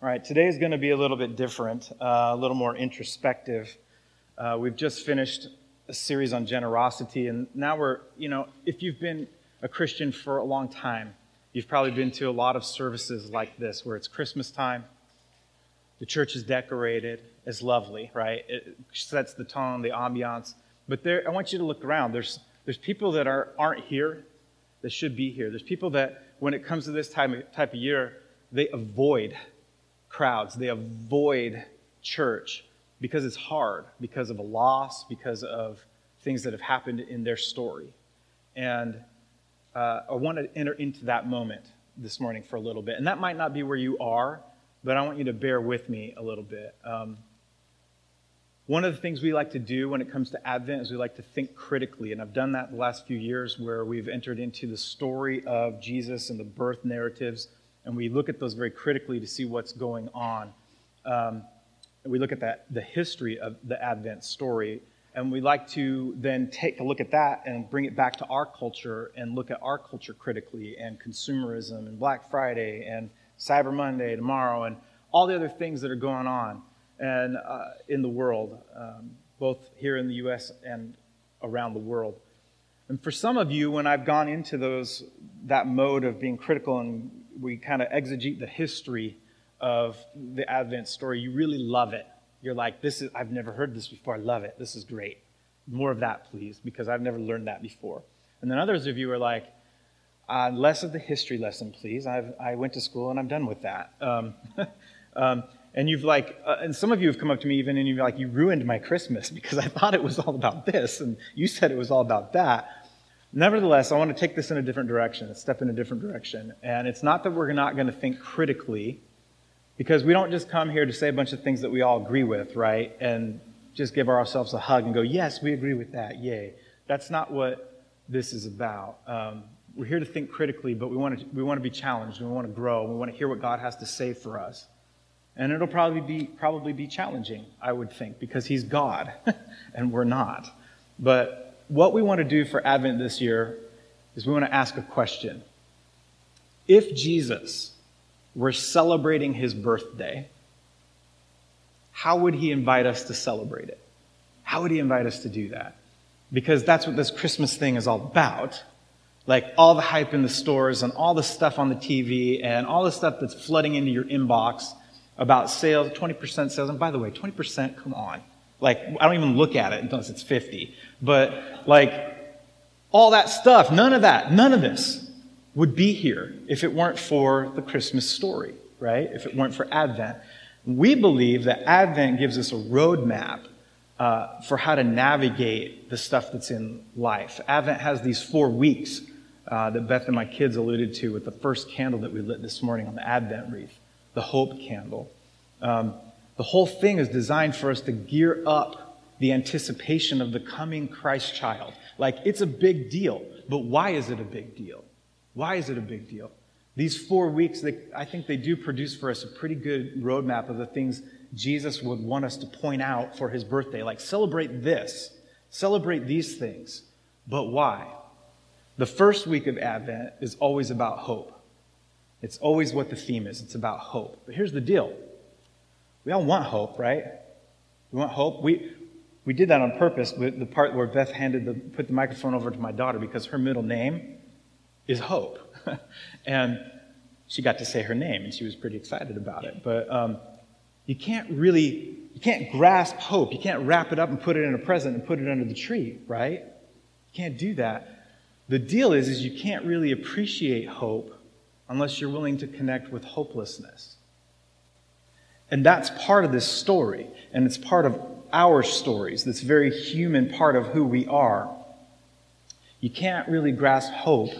All right, today is going to be a little bit different, uh, a little more introspective. Uh, we've just finished a series on generosity, and now we're, you know, if you've been a Christian for a long time, you've probably been to a lot of services like this where it's Christmas time, the church is decorated, it's lovely, right? It sets the tone, the ambiance. But there, I want you to look around. There's, there's people that are, aren't here that should be here. There's people that, when it comes to this of, type of year, they avoid crowds. They avoid church because it's hard, because of a loss, because of things that have happened in their story. And uh, I want to enter into that moment this morning for a little bit. And that might not be where you are, but I want you to bear with me a little bit. Um, one of the things we like to do when it comes to Advent is we like to think critically. And I've done that the last few years where we've entered into the story of Jesus and the birth narratives and we look at those very critically to see what's going on. Um, and we look at that, the history of the Advent story, and we like to then take a look at that and bring it back to our culture and look at our culture critically and consumerism and Black Friday and Cyber Monday tomorrow and all the other things that are going on and uh, in the world, um, both here in the U.S. and around the world. And for some of you, when I've gone into those that mode of being critical and we kind of exegete the history of the Advent story, you really love it. You're like, this is, I've never heard this before. I love it. This is great. More of that, please, because I've never learned that before. And then others of you are like, uh, less of the history lesson, please. I've, I went to school and I'm done with that. Um, um, and you've like, uh, and some of you have come up to me even and you're like, you ruined my Christmas because I thought it was all about this and you said it was all about that. Nevertheless, I want to take this in a different direction, step in a different direction. And it's not that we're not going to think critically, because we don't just come here to say a bunch of things that we all agree with, right? And just give ourselves a hug and go, yes, we agree with that, yay. That's not what this is about. Um, we're here to think critically, but we want to, we want to be challenged and we want to grow. We want to hear what God has to say for us. And it'll probably be, probably be challenging, I would think, because He's God and we're not. But what we want to do for Advent this year is we want to ask a question. If Jesus were celebrating his birthday, how would he invite us to celebrate it? How would he invite us to do that? Because that's what this Christmas thing is all about. Like all the hype in the stores and all the stuff on the TV and all the stuff that's flooding into your inbox about sales, 20% sales. And by the way, 20%, come on. Like, I don't even look at it unless it's 50. But, like, all that stuff, none of that, none of this would be here if it weren't for the Christmas story, right? If it weren't for Advent. We believe that Advent gives us a roadmap uh, for how to navigate the stuff that's in life. Advent has these four weeks uh, that Beth and my kids alluded to with the first candle that we lit this morning on the Advent wreath, the hope candle. Um, the whole thing is designed for us to gear up the anticipation of the coming Christ child. Like, it's a big deal. But why is it a big deal? Why is it a big deal? These four weeks, they, I think they do produce for us a pretty good roadmap of the things Jesus would want us to point out for his birthday. Like, celebrate this, celebrate these things. But why? The first week of Advent is always about hope. It's always what the theme is. It's about hope. But here's the deal we all want hope, right? We want hope. We, we did that on purpose with the part where Beth handed the, put the microphone over to my daughter because her middle name is Hope. and she got to say her name and she was pretty excited about it. But um, you can't really, you can't grasp hope. You can't wrap it up and put it in a present and put it under the tree, right? You can't do that. The deal is, is you can't really appreciate hope unless you're willing to connect with hopelessness. And that's part of this story, and it's part of our stories, this very human part of who we are. You can't really grasp hope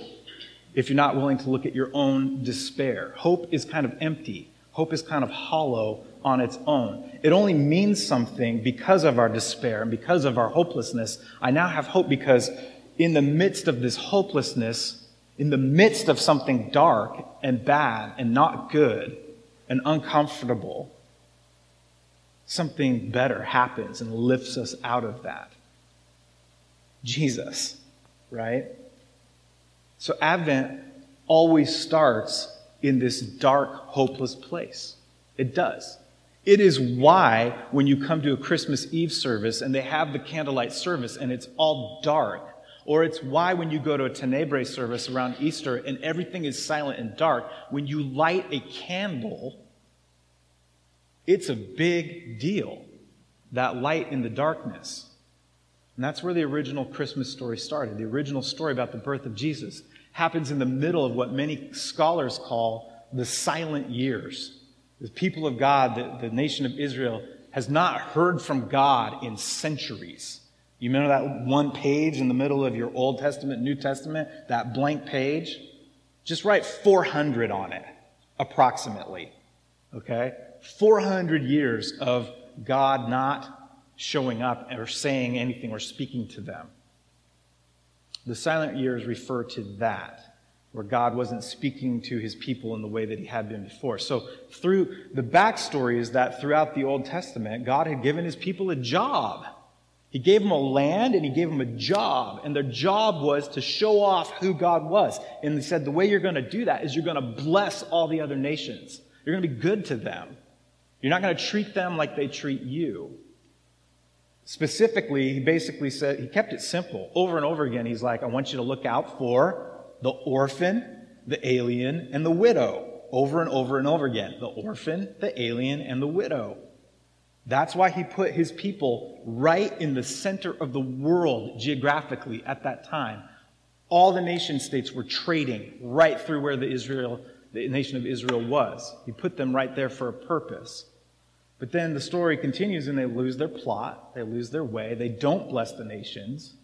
if you're not willing to look at your own despair. Hope is kind of empty, hope is kind of hollow on its own. It only means something because of our despair and because of our hopelessness. I now have hope because in the midst of this hopelessness, in the midst of something dark and bad and not good and uncomfortable, something better happens and lifts us out of that. Jesus, right? So Advent always starts in this dark, hopeless place. It does. It is why when you come to a Christmas Eve service and they have the candlelight service and it's all dark, or it's why when you go to a Tenebrae service around Easter and everything is silent and dark, when you light a candle, it's a big deal. That light in the darkness. And that's where the original Christmas story started. The original story about the birth of Jesus happens in the middle of what many scholars call the silent years. The people of God, the, the nation of Israel, has not heard from God in centuries. You remember that one page in the middle of your Old Testament, New Testament, that blank page? Just write 400 on it, approximately. Okay? 400 years of God not showing up or saying anything or speaking to them. The silent years refer to that, where God wasn't speaking to his people in the way that he had been before. So, through the backstory is that throughout the Old Testament, God had given his people a job. He gave them a land and he gave them a job. And their job was to show off who God was. And he said, the way you're going to do that is you're going to bless all the other nations. You're going to be good to them. You're not going to treat them like they treat you. Specifically, he basically said, he kept it simple. Over and over again, he's like, I want you to look out for the orphan, the alien, and the widow. Over and over and over again. The orphan, the alien, and the widow. That's why he put his people right in the center of the world geographically at that time. All the nation states were trading right through where the Israel, the nation of Israel was. He put them right there for a purpose. But then the story continues and they lose their plot, they lose their way, they don't bless the nations,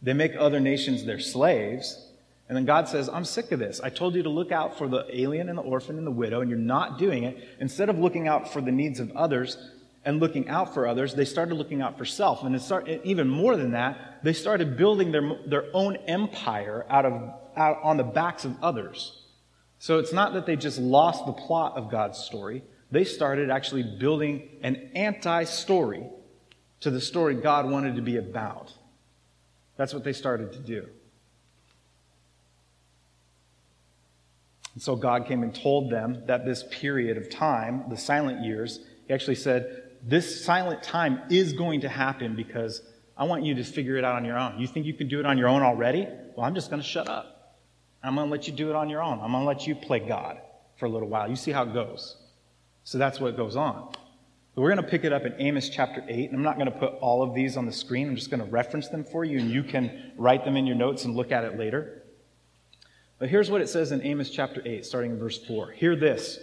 they make other nations their slaves. And then God says, I'm sick of this. I told you to look out for the alien and the orphan and the widow, and you're not doing it. Instead of looking out for the needs of others and looking out for others, they started looking out for self. And started, even more than that, they started building their, their own empire out of, out on the backs of others. So it's not that they just lost the plot of God's story, they started actually building an anti story to the story God wanted to be about. That's what they started to do. And so God came and told them that this period of time, the silent years, He actually said, This silent time is going to happen because I want you to figure it out on your own. You think you can do it on your own already? Well, I'm just going to shut up. I'm going to let you do it on your own. I'm going to let you play God for a little while. You see how it goes. So that's what goes on. We're going to pick it up in Amos chapter 8, and I'm not going to put all of these on the screen. I'm just going to reference them for you, and you can write them in your notes and look at it later. But here's what it says in Amos chapter 8, starting in verse 4. Hear this.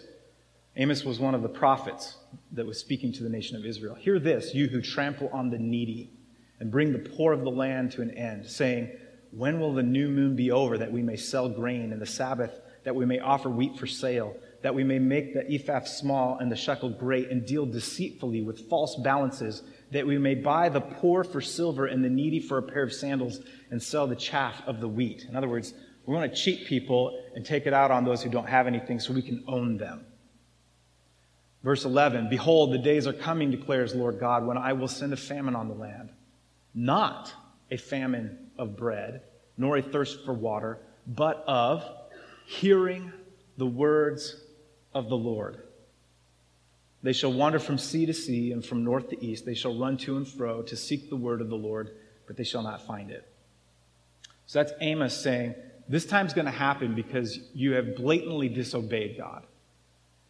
Amos was one of the prophets that was speaking to the nation of Israel. Hear this, you who trample on the needy and bring the poor of the land to an end, saying, When will the new moon be over that we may sell grain, and the Sabbath that we may offer wheat for sale? that we may make the ephah small and the shekel great, and deal deceitfully with false balances, that we may buy the poor for silver and the needy for a pair of sandals, and sell the chaff of the wheat. In other words, we want to cheat people and take it out on those who don't have anything so we can own them. Verse 11 Behold, the days are coming, declares Lord God, when I will send a famine on the land. Not a famine of bread, nor a thirst for water, but of hearing the words of the Lord. They shall wander from sea to sea and from north to east. They shall run to and fro to seek the word of the Lord, but they shall not find it. So that's Amos saying, This time's going to happen because you have blatantly disobeyed God.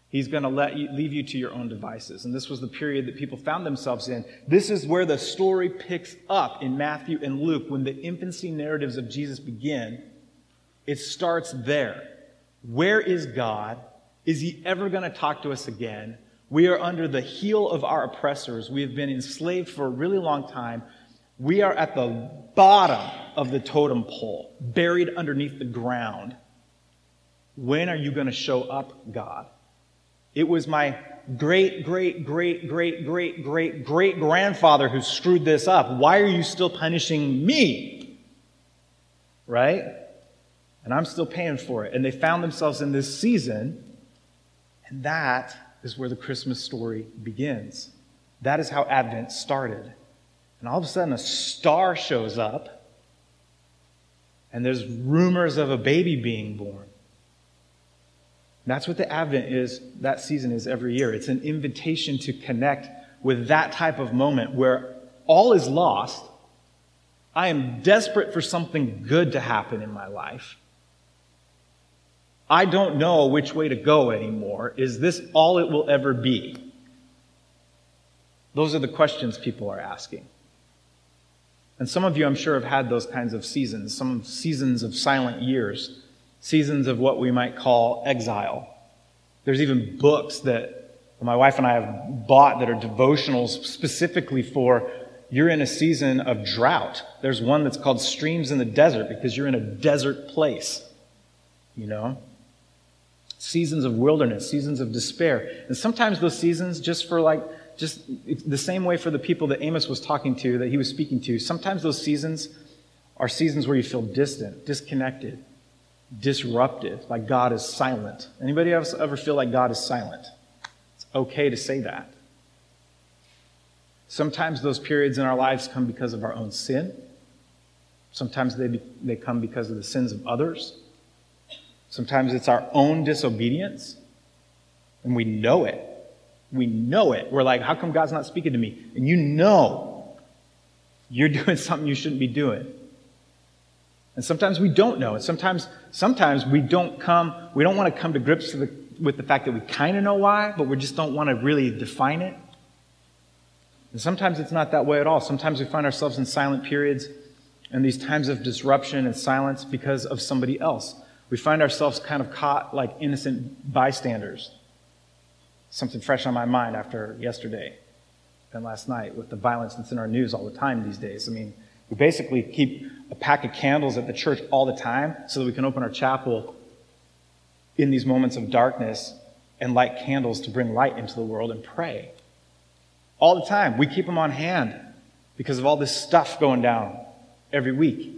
He's going to let you, leave you to your own devices. And this was the period that people found themselves in. This is where the story picks up in Matthew and Luke. When the infancy narratives of Jesus begin, it starts there. Where is God? Is he ever going to talk to us again? We are under the heel of our oppressors. We have been enslaved for a really long time. We are at the bottom of the totem pole, buried underneath the ground. When are you going to show up, God? It was my great, great, great, great, great, great, great grandfather who screwed this up. Why are you still punishing me? Right? And I'm still paying for it. And they found themselves in this season and that is where the Christmas story begins. That is how Advent started. And all of a sudden, a star shows up, and there's rumors of a baby being born. That's what the Advent is, that season is every year. It's an invitation to connect with that type of moment where all is lost. I am desperate for something good to happen in my life. I don't know which way to go anymore. Is this all it will ever be? Those are the questions people are asking. And some of you, I'm sure, have had those kinds of seasons, some seasons of silent years, seasons of what we might call exile. There's even books that my wife and I have bought that are devotionals specifically for you're in a season of drought. There's one that's called Streams in the Desert because you're in a desert place, you know? Seasons of wilderness, seasons of despair. And sometimes those seasons, just for like, just the same way for the people that Amos was talking to, that he was speaking to, sometimes those seasons are seasons where you feel distant, disconnected, disrupted, like God is silent. Anybody else ever feel like God is silent? It's okay to say that. Sometimes those periods in our lives come because of our own sin. Sometimes they, be, they come because of the sins of others. Sometimes it's our own disobedience. And we know it. We know it. We're like, how come God's not speaking to me? And you know you're doing something you shouldn't be doing. And sometimes we don't know. And sometimes, sometimes we don't come, we don't want to come to grips the, with the fact that we kind of know why, but we just don't want to really define it. And sometimes it's not that way at all. Sometimes we find ourselves in silent periods and these times of disruption and silence because of somebody else. We find ourselves kind of caught like innocent bystanders. Something fresh on my mind after yesterday and last night with the violence that's in our news all the time these days. I mean, we basically keep a pack of candles at the church all the time so that we can open our chapel in these moments of darkness and light candles to bring light into the world and pray. All the time. We keep them on hand because of all this stuff going down every week.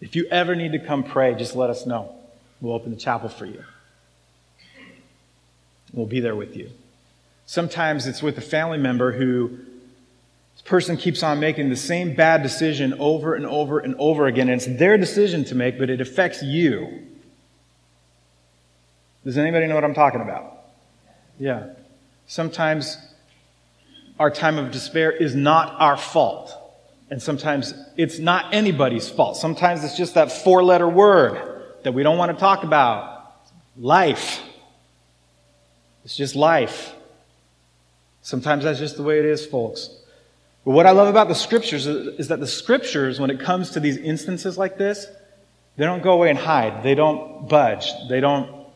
If you ever need to come pray, just let us know. We'll open the chapel for you. We'll be there with you. Sometimes it's with a family member who this person keeps on making the same bad decision over and over and over again. And it's their decision to make, but it affects you. Does anybody know what I'm talking about? Yeah. Sometimes our time of despair is not our fault. And sometimes it's not anybody's fault. Sometimes it's just that four letter word that we don't want to talk about life. It's just life. Sometimes that's just the way it is, folks. But what I love about the scriptures is that the scriptures, when it comes to these instances like this, they don't go away and hide. They don't budge. They don't,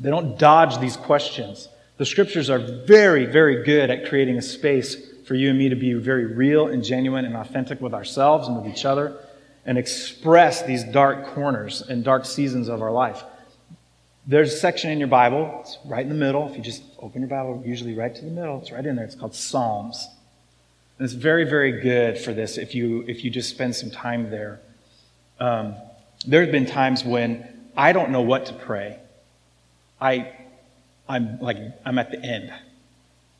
they don't dodge these questions. The scriptures are very, very good at creating a space for you and me to be very real and genuine and authentic with ourselves and with each other and express these dark corners and dark seasons of our life. There's a section in your Bible, it's right in the middle. If you just open your Bible, usually right to the middle, it's right in there. It's called Psalms. And it's very, very good for this if you, if you just spend some time there. Um, there have been times when I don't know what to pray. I I'm like, I'm at the end.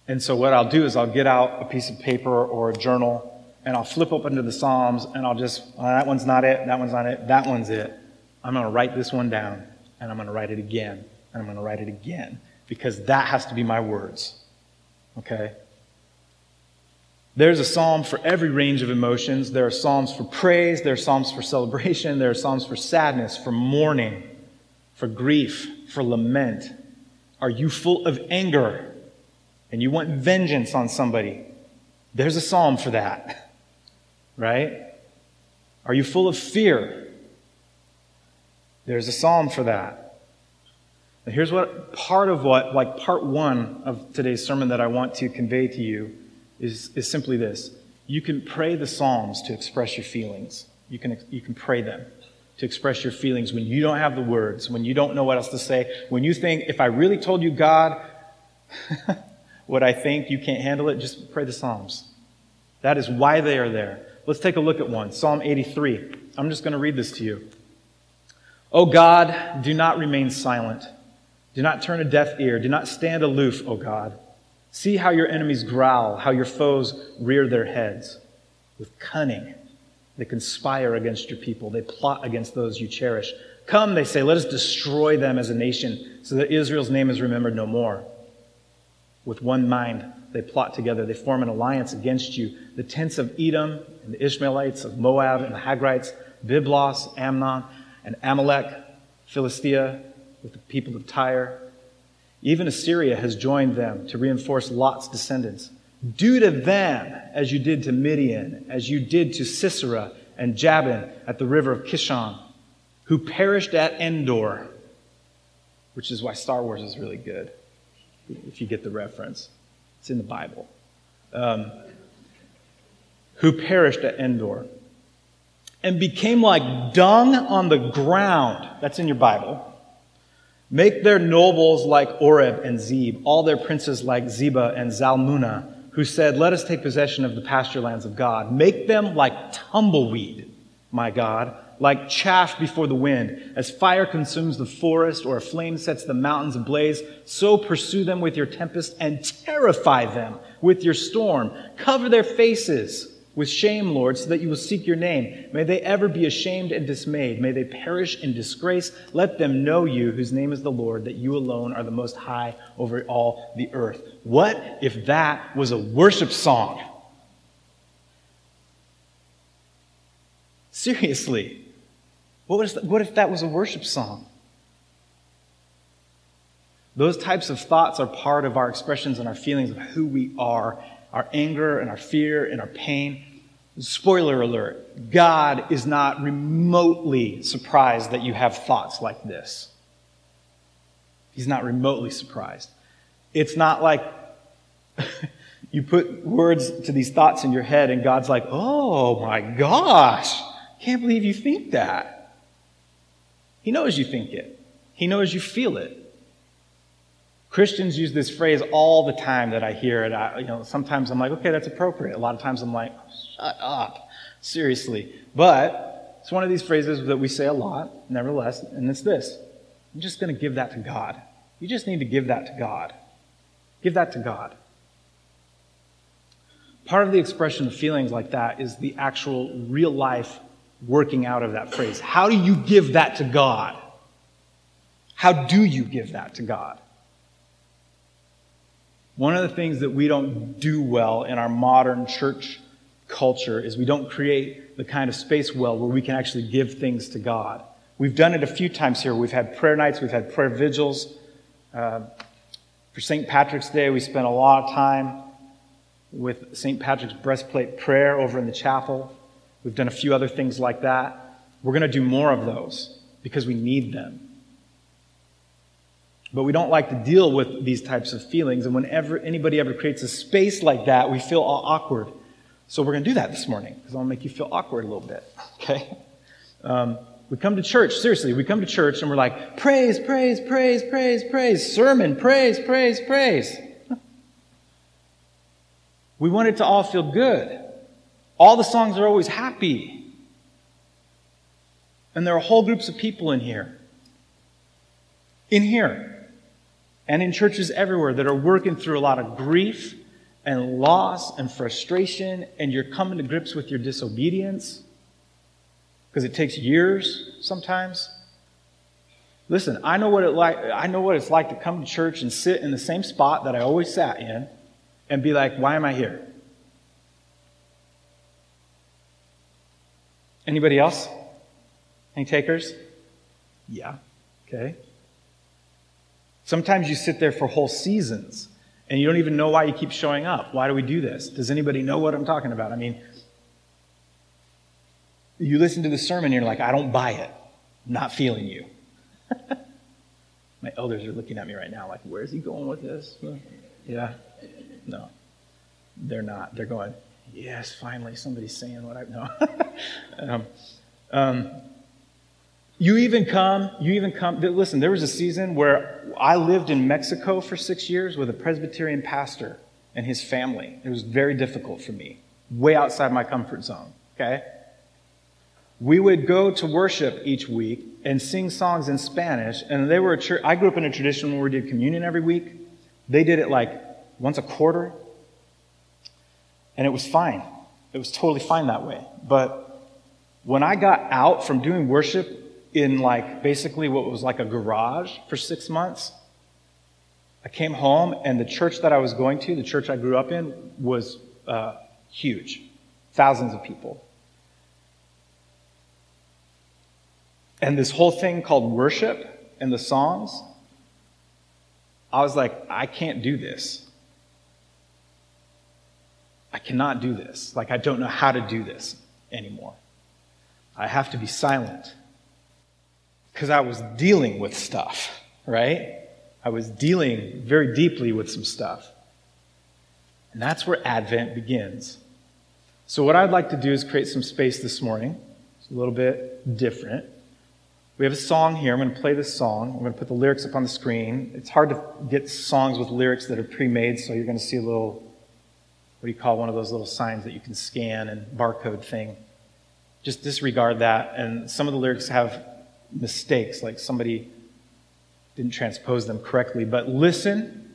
And so what I'll do is I'll get out a piece of paper or a journal and I'll flip open to the Psalms and I'll just, oh, that one's not it, that one's not it, that one's it. I'm going to write this one down and I'm going to write it again and I'm going to write it again because that has to be my words. Okay? There's a psalm for every range of emotions. There are psalms for praise, there are psalms for celebration, there are psalms for sadness, for mourning, for grief, for lament. Are you full of anger and you want vengeance on somebody? There's a psalm for that, right? Are you full of fear? There's a psalm for that. Here's what part of what, like part one of today's sermon that I want to convey to you is, is simply this. You can pray the Psalms to express your feelings. You can, you can pray them to express your feelings when you don't have the words, when you don't know what else to say, when you think, if I really told you, God, what I think, you can't handle it, just pray the Psalms. That is why they are there. Let's take a look at one Psalm 83. I'm just going to read this to you. O God, do not remain silent. Do not turn a deaf ear. Do not stand aloof, O God. See how your enemies growl, how your foes rear their heads. With cunning, they conspire against your people. They plot against those you cherish. Come, they say, let us destroy them as a nation so that Israel's name is remembered no more. With one mind, they plot together. They form an alliance against you. The tents of Edom and the Ishmaelites of Moab and the Hagrites, Byblos, Ammon, and Amalek, Philistia, with the people of Tyre. Even Assyria has joined them to reinforce Lot's descendants. Do to them as you did to Midian, as you did to Sisera and Jabin at the river of Kishon, who perished at Endor, which is why Star Wars is really good, if you get the reference. It's in the Bible. Um, who perished at Endor and became like dung on the ground. That's in your Bible. Make their nobles like Oreb and Zeb, all their princes like Zebah and Zalmunna who said, Let us take possession of the pasture lands of God. Make them like tumbleweed, my God, like chaff before the wind. As fire consumes the forest or a flame sets the mountains ablaze, so pursue them with your tempest and terrify them with your storm. Cover their faces with shame, Lord, so that you will seek your name. May they ever be ashamed and dismayed. May they perish in disgrace. Let them know you, whose name is the Lord, that you alone are the most high over all the earth. What if that was a worship song? Seriously. What, what if that was a worship song? Those types of thoughts are part of our expressions and our feelings of who we are our anger and our fear and our pain. Spoiler alert God is not remotely surprised that you have thoughts like this. He's not remotely surprised. It's not like you put words to these thoughts in your head and God's like, oh my gosh, can't believe you think that. He knows you think it, He knows you feel it. Christians use this phrase all the time that I hear it. I, you know, sometimes I'm like, okay, that's appropriate. A lot of times I'm like, shut up, seriously. But it's one of these phrases that we say a lot, nevertheless, and it's this: I'm just going to give that to God. You just need to give that to God. Give that to God. Part of the expression of feelings like that is the actual real life working out of that phrase. How do you give that to God? How do you give that to God? One of the things that we don't do well in our modern church culture is we don't create the kind of space well where we can actually give things to God. We've done it a few times here. We've had prayer nights, we've had prayer vigils. Uh, for St. Patrick's Day, we spent a lot of time with St. Patrick's breastplate prayer over in the chapel. We've done a few other things like that. We're going to do more of those because we need them. But we don't like to deal with these types of feelings. And whenever anybody ever creates a space like that, we feel all awkward. So we're going to do that this morning because I want to make you feel awkward a little bit. Okay? Um, we come to church, seriously, we come to church and we're like, praise, praise, praise, praise, praise, sermon, praise, praise, praise. We want it to all feel good. All the songs are always happy. And there are whole groups of people in here. In here and in churches everywhere that are working through a lot of grief and loss and frustration, and you're coming to grips with your disobedience because it takes years sometimes. Listen, I know what it like I know what it's like to come to church and sit in the same spot that I always sat in and be like, why am I here? Anybody else? Any takers? Yeah. Okay. Sometimes you sit there for whole seasons and you don't even know why you keep showing up. Why do we do this? Does anybody know what I'm talking about? I mean, you listen to the sermon and you're like, I don't buy it. I'm not feeling you. My elders are looking at me right now like, where's he going with this? Yeah. No. They're not. They're going, yes, finally somebody's saying what I know. um, um, you even come, you even come, listen, there was a season where I lived in Mexico for six years with a Presbyterian pastor and his family. It was very difficult for me, way outside my comfort zone, okay? We would go to worship each week and sing songs in Spanish, and they were a church. I grew up in a tradition where we did communion every week. They did it like once a quarter, and it was fine. It was totally fine that way. But when I got out from doing worship in like basically what was like a garage for six months. I came home, and the church that I was going to, the church I grew up in, was uh, huge thousands of people. And this whole thing called worship and the songs, I was like, I can't do this. I cannot do this. Like, I don't know how to do this anymore. I have to be silent. Because I was dealing with stuff, right? I was dealing very deeply with some stuff. And that's where Advent begins. So, what I'd like to do is create some space this morning. It's a little bit different. We have a song here. I'm going to play this song. I'm going to put the lyrics up on the screen. It's hard to get songs with lyrics that are pre made, so you're going to see a little, what do you call one of those little signs that you can scan and barcode thing. Just disregard that. And some of the lyrics have mistakes, like somebody didn't transpose them correctly. But listen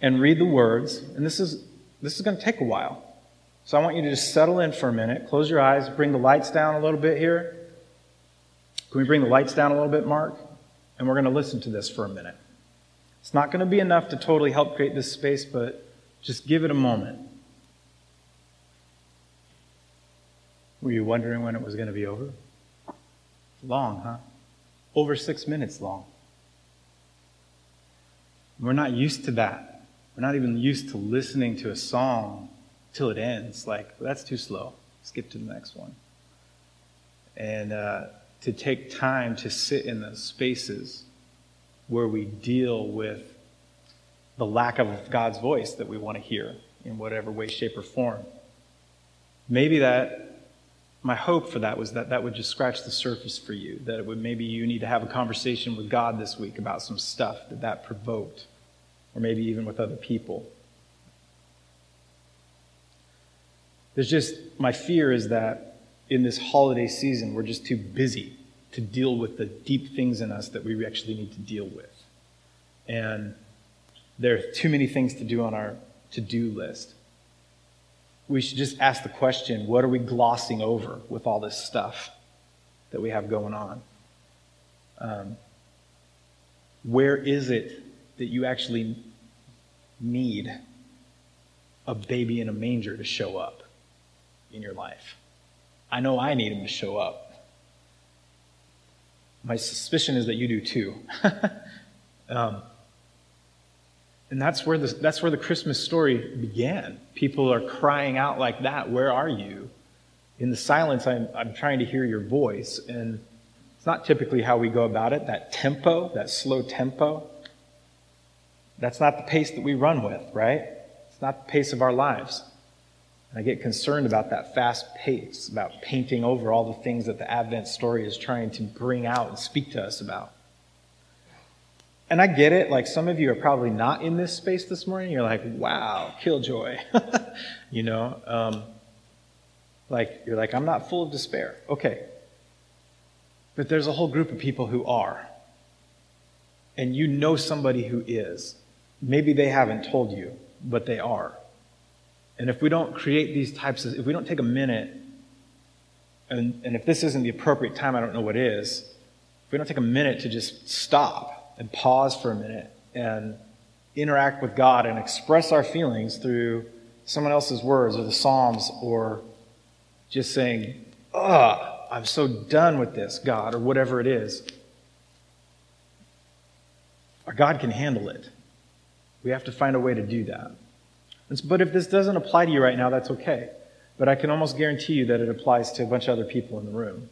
and read the words. And this is, this is going to take a while. So I want you to just settle in for a minute. Close your eyes. Bring the lights down a little bit here. Can we bring the lights down a little bit, Mark? And we're going to listen to this for a minute. It's not going to be enough to totally help create this space, but just give it a moment. Were you wondering when it was going to be over? Long, huh? Over six minutes long. We're not used to that. We're not even used to listening to a song till it ends. Like, that's too slow. Skip to the next one. And uh, to take time to sit in the spaces where we deal with the lack of God's voice that we want to hear in whatever way, shape, or form. Maybe that, my hope for that was that that would just scratch the surface for you, that it would maybe you need to have a conversation with God this week about some stuff that that provoked, or maybe even with other people. There's just, my fear is that in this holiday season, we're just too busy to deal with the deep things in us that we actually need to deal with. And there are too many things to do on our to do list. We should just ask the question what are we glossing over with all this stuff that we have going on? Um, where is it that you actually need a baby in a manger to show up? in your life. I know I need him to show up. My suspicion is that you do too. um, and that's where, the, that's where the Christmas story began. People are crying out like that, Where are you? In the silence, I'm, I'm trying to hear your voice. And it's not typically how we go about it. That tempo, that slow tempo, that's not the pace that we run with, right? It's not the pace of our lives. And I get concerned about that fast pace, about painting over all the things that the Advent story is trying to bring out and speak to us about. And I get it. Like some of you are probably not in this space this morning. You're like, wow, killjoy. you know, um, like you're like, I'm not full of despair. Okay. But there's a whole group of people who are. And you know somebody who is. Maybe they haven't told you, but they are. And if we don't create these types of, if we don't take a minute, and, and if this isn't the appropriate time, I don't know what is, if we don't take a minute to just stop and pause for a minute and interact with God and express our feelings through someone else's words or the Psalms or just saying, ugh, I'm so done with this, God, or whatever it is. Our God can handle it. We have to find a way to do that. But if this doesn't apply to you right now, that's okay. But I can almost guarantee you that it applies to a bunch of other people in the room.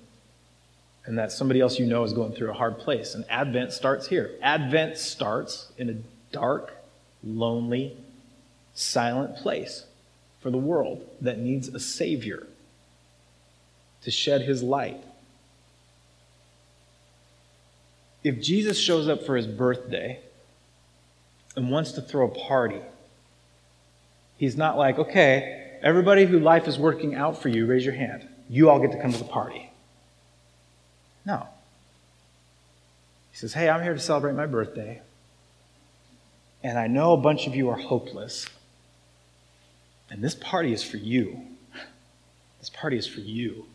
And that somebody else you know is going through a hard place. And Advent starts here. Advent starts in a dark, lonely, silent place for the world that needs a Savior to shed his light. If Jesus shows up for his birthday and wants to throw a party, He's not like, okay, everybody who life is working out for you, raise your hand. You all get to come to the party. No. He says, hey, I'm here to celebrate my birthday. And I know a bunch of you are hopeless. And this party is for you. This party is for you.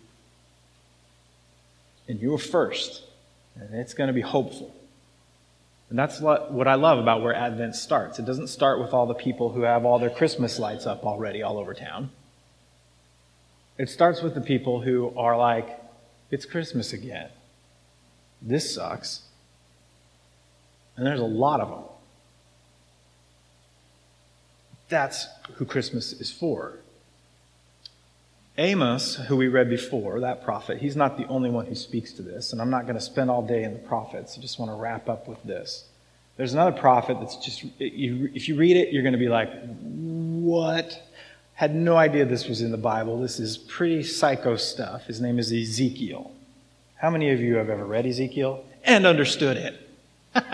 and you were first, and it's going to be hopeful. And that's what I love about where Advent starts. It doesn't start with all the people who have all their Christmas lights up already all over town. It starts with the people who are like, it's Christmas again. This sucks. And there's a lot of them. That's who Christmas is for. Amos, who we read before, that prophet, he's not the only one who speaks to this, and I'm not going to spend all day in the prophets. I just want to wrap up with this. There's another prophet that's just, if you read it, you're going to be like, what? Had no idea this was in the Bible. This is pretty psycho stuff. His name is Ezekiel. How many of you have ever read Ezekiel and understood it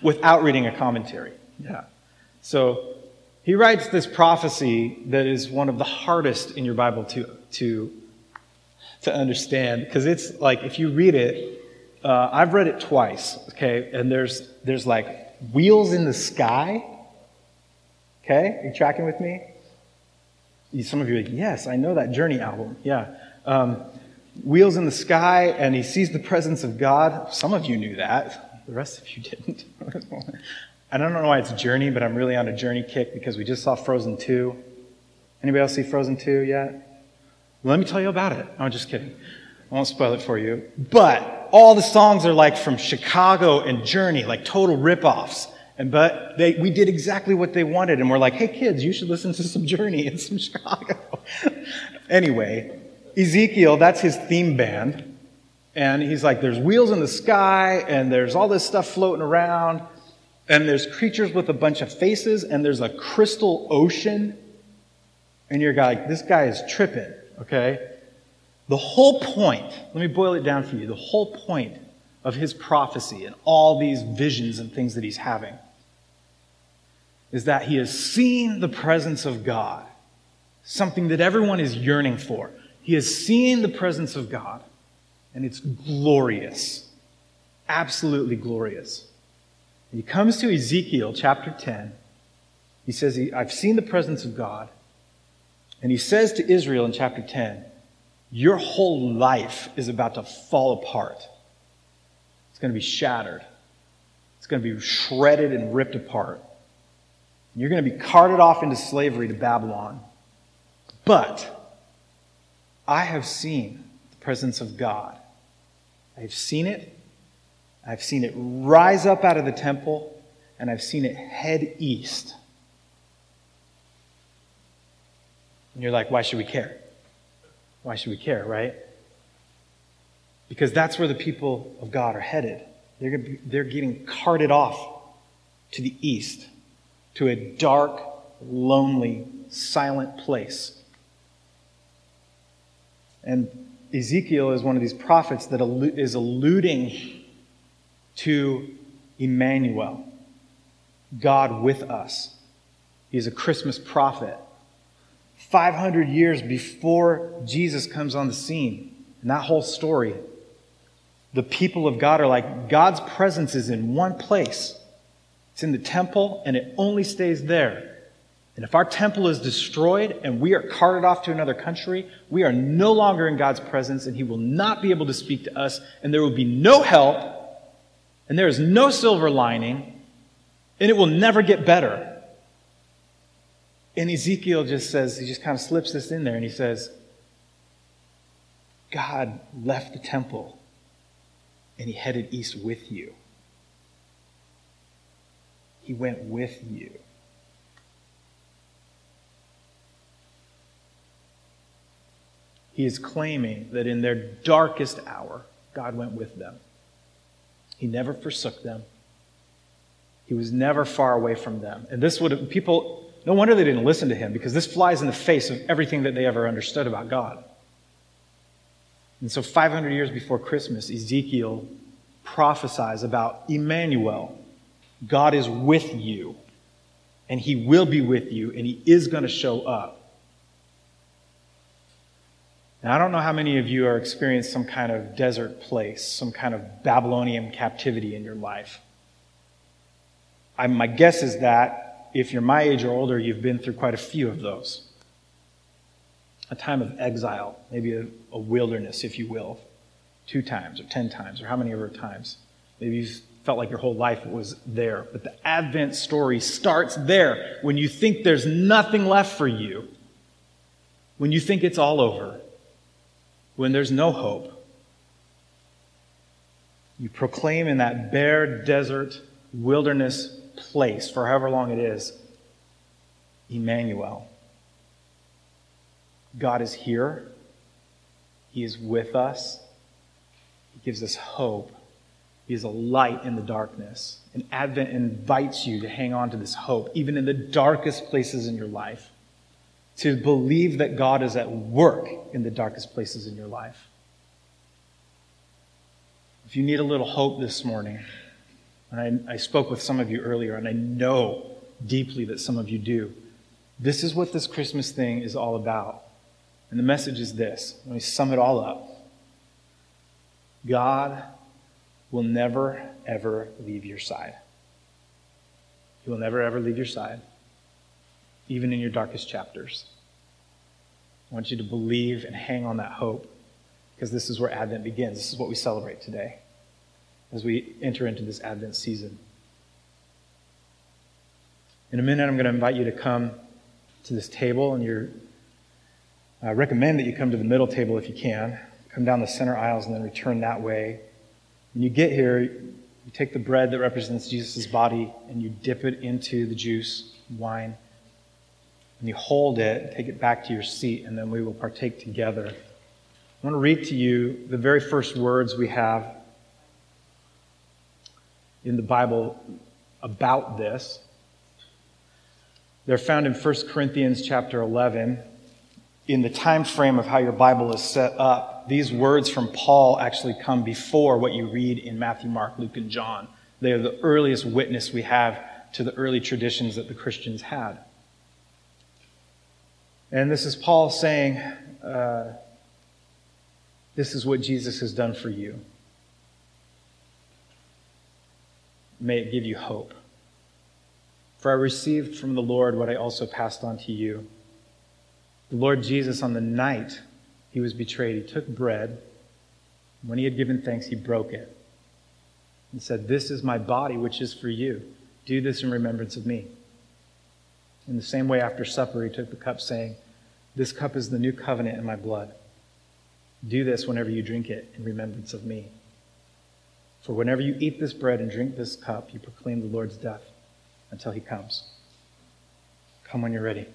without reading a commentary? Yeah. So he writes this prophecy that is one of the hardest in your Bible to, to, to understand because it's like if you read it, uh, I've read it twice, okay, and there's, there's like wheels in the sky. Okay, Are you tracking with me? Some of you are like, yes, I know that Journey album. Yeah. Um, wheels in the sky, and he sees the presence of God. Some of you knew that. The rest of you didn't. I don't know why it's a Journey, but I'm really on a Journey kick because we just saw Frozen 2. Anybody else see Frozen 2 yet? Let me tell you about it. I'm just kidding. I won't spoil it for you. But all the songs are like from Chicago and Journey, like total rip-offs. And but they, we did exactly what they wanted, and we're like, hey kids, you should listen to some Journey and some Chicago. anyway, Ezekiel, that's his theme band. And he's like, there's wheels in the sky, and there's all this stuff floating around and there's creatures with a bunch of faces, and there's a crystal ocean, and you're like, this guy is tripping, okay? The whole point, let me boil it down for you, the whole point of his prophecy and all these visions and things that he's having is that he has seen the presence of God, something that everyone is yearning for. He has seen the presence of God, and it's glorious, absolutely glorious. And He comes to Ezekiel chapter 10. He says, I've seen the presence of God. And he says to Israel in chapter 10, Your whole life is about to fall apart. It's going to be shattered. It's going to be shredded and ripped apart. You're going to be carted off into slavery to Babylon. But I have seen the presence of God. I have seen it I've seen it rise up out of the temple, and I've seen it head east. And you're like, why should we care? Why should we care, right? Because that's where the people of God are headed. They're, be, they're getting carted off to the east, to a dark, lonely, silent place. And Ezekiel is one of these prophets that is alluding to Emmanuel, God with us. He's a Christmas prophet. 500 years before Jesus comes on the scene, and that whole story, the people of God are like, God's presence is in one place. It's in the temple, and it only stays there. And if our temple is destroyed and we are carted off to another country, we are no longer in God's presence, and He will not be able to speak to us, and there will be no help and there is no silver lining, and it will never get better. And Ezekiel just says, he just kind of slips this in there, and he says, God left the temple and he headed east with you. He went with you. He is claiming that in their darkest hour, God went with them. He never forsook them. He was never far away from them. And this would have, people, no wonder they didn't listen to him because this flies in the face of everything that they ever understood about God. And so 500 years before Christmas, Ezekiel prophesies about Emmanuel. God is with you, and he will be with you, and he is going to show up. Now, I don't know how many of you are experiencing some kind of desert place, some kind of Babylonian captivity in your life. I, my guess is that if you're my age or older, you've been through quite a few of those. A time of exile, maybe a, a wilderness, if you will. two times or ten times or how many ever times. Maybe you've felt like your whole life was there. But the Advent story starts there when you think there's nothing left for you, when you think it's all over, when there's no hope. You proclaim in that bare desert wilderness place for however long it is Emmanuel. God is here. He is with us. He gives us hope. He is a light in the darkness. And Advent invites you to hang on to this hope, even in the darkest places in your life, to believe that God is at work in the darkest places in your life. If you need a little hope this morning, and I, I spoke with some of you earlier, and I know deeply that some of you do, this is what this Christmas thing is all about. And the message is this let me sum it all up God will never, ever leave your side. He will never, ever leave your side, even in your darkest chapters. I want you to believe and hang on that hope because this is where Advent begins. This is what we celebrate today as we enter into this Advent season. In a minute, I'm going to invite you to come to this table, and you're, I recommend that you come to the middle table if you can. Come down the center aisles and then return that way. When you get here, you take the bread that represents Jesus' body and you dip it into the juice, wine, and you hold it, take it back to your seat, and then we will partake together. I want to read to you the very first words we have in the Bible about this. They're found in 1 Corinthians chapter 11. In the time frame of how your Bible is set up, these words from Paul actually come before what you read in Matthew, Mark, Luke, and John. They are the earliest witness we have to the early traditions that the Christians had. And this is Paul saying, uh, This is what Jesus has done for you. May it give you hope. For I received from the Lord what I also passed on to you. The Lord Jesus, on the night he was betrayed, he took bread. When he had given thanks, he broke it and said, This is my body, which is for you. Do this in remembrance of me. In the same way, after supper, he took the cup, saying, This cup is the new covenant in my blood. Do this whenever you drink it in remembrance of me. For whenever you eat this bread and drink this cup, you proclaim the Lord's death until he comes. Come when you're ready.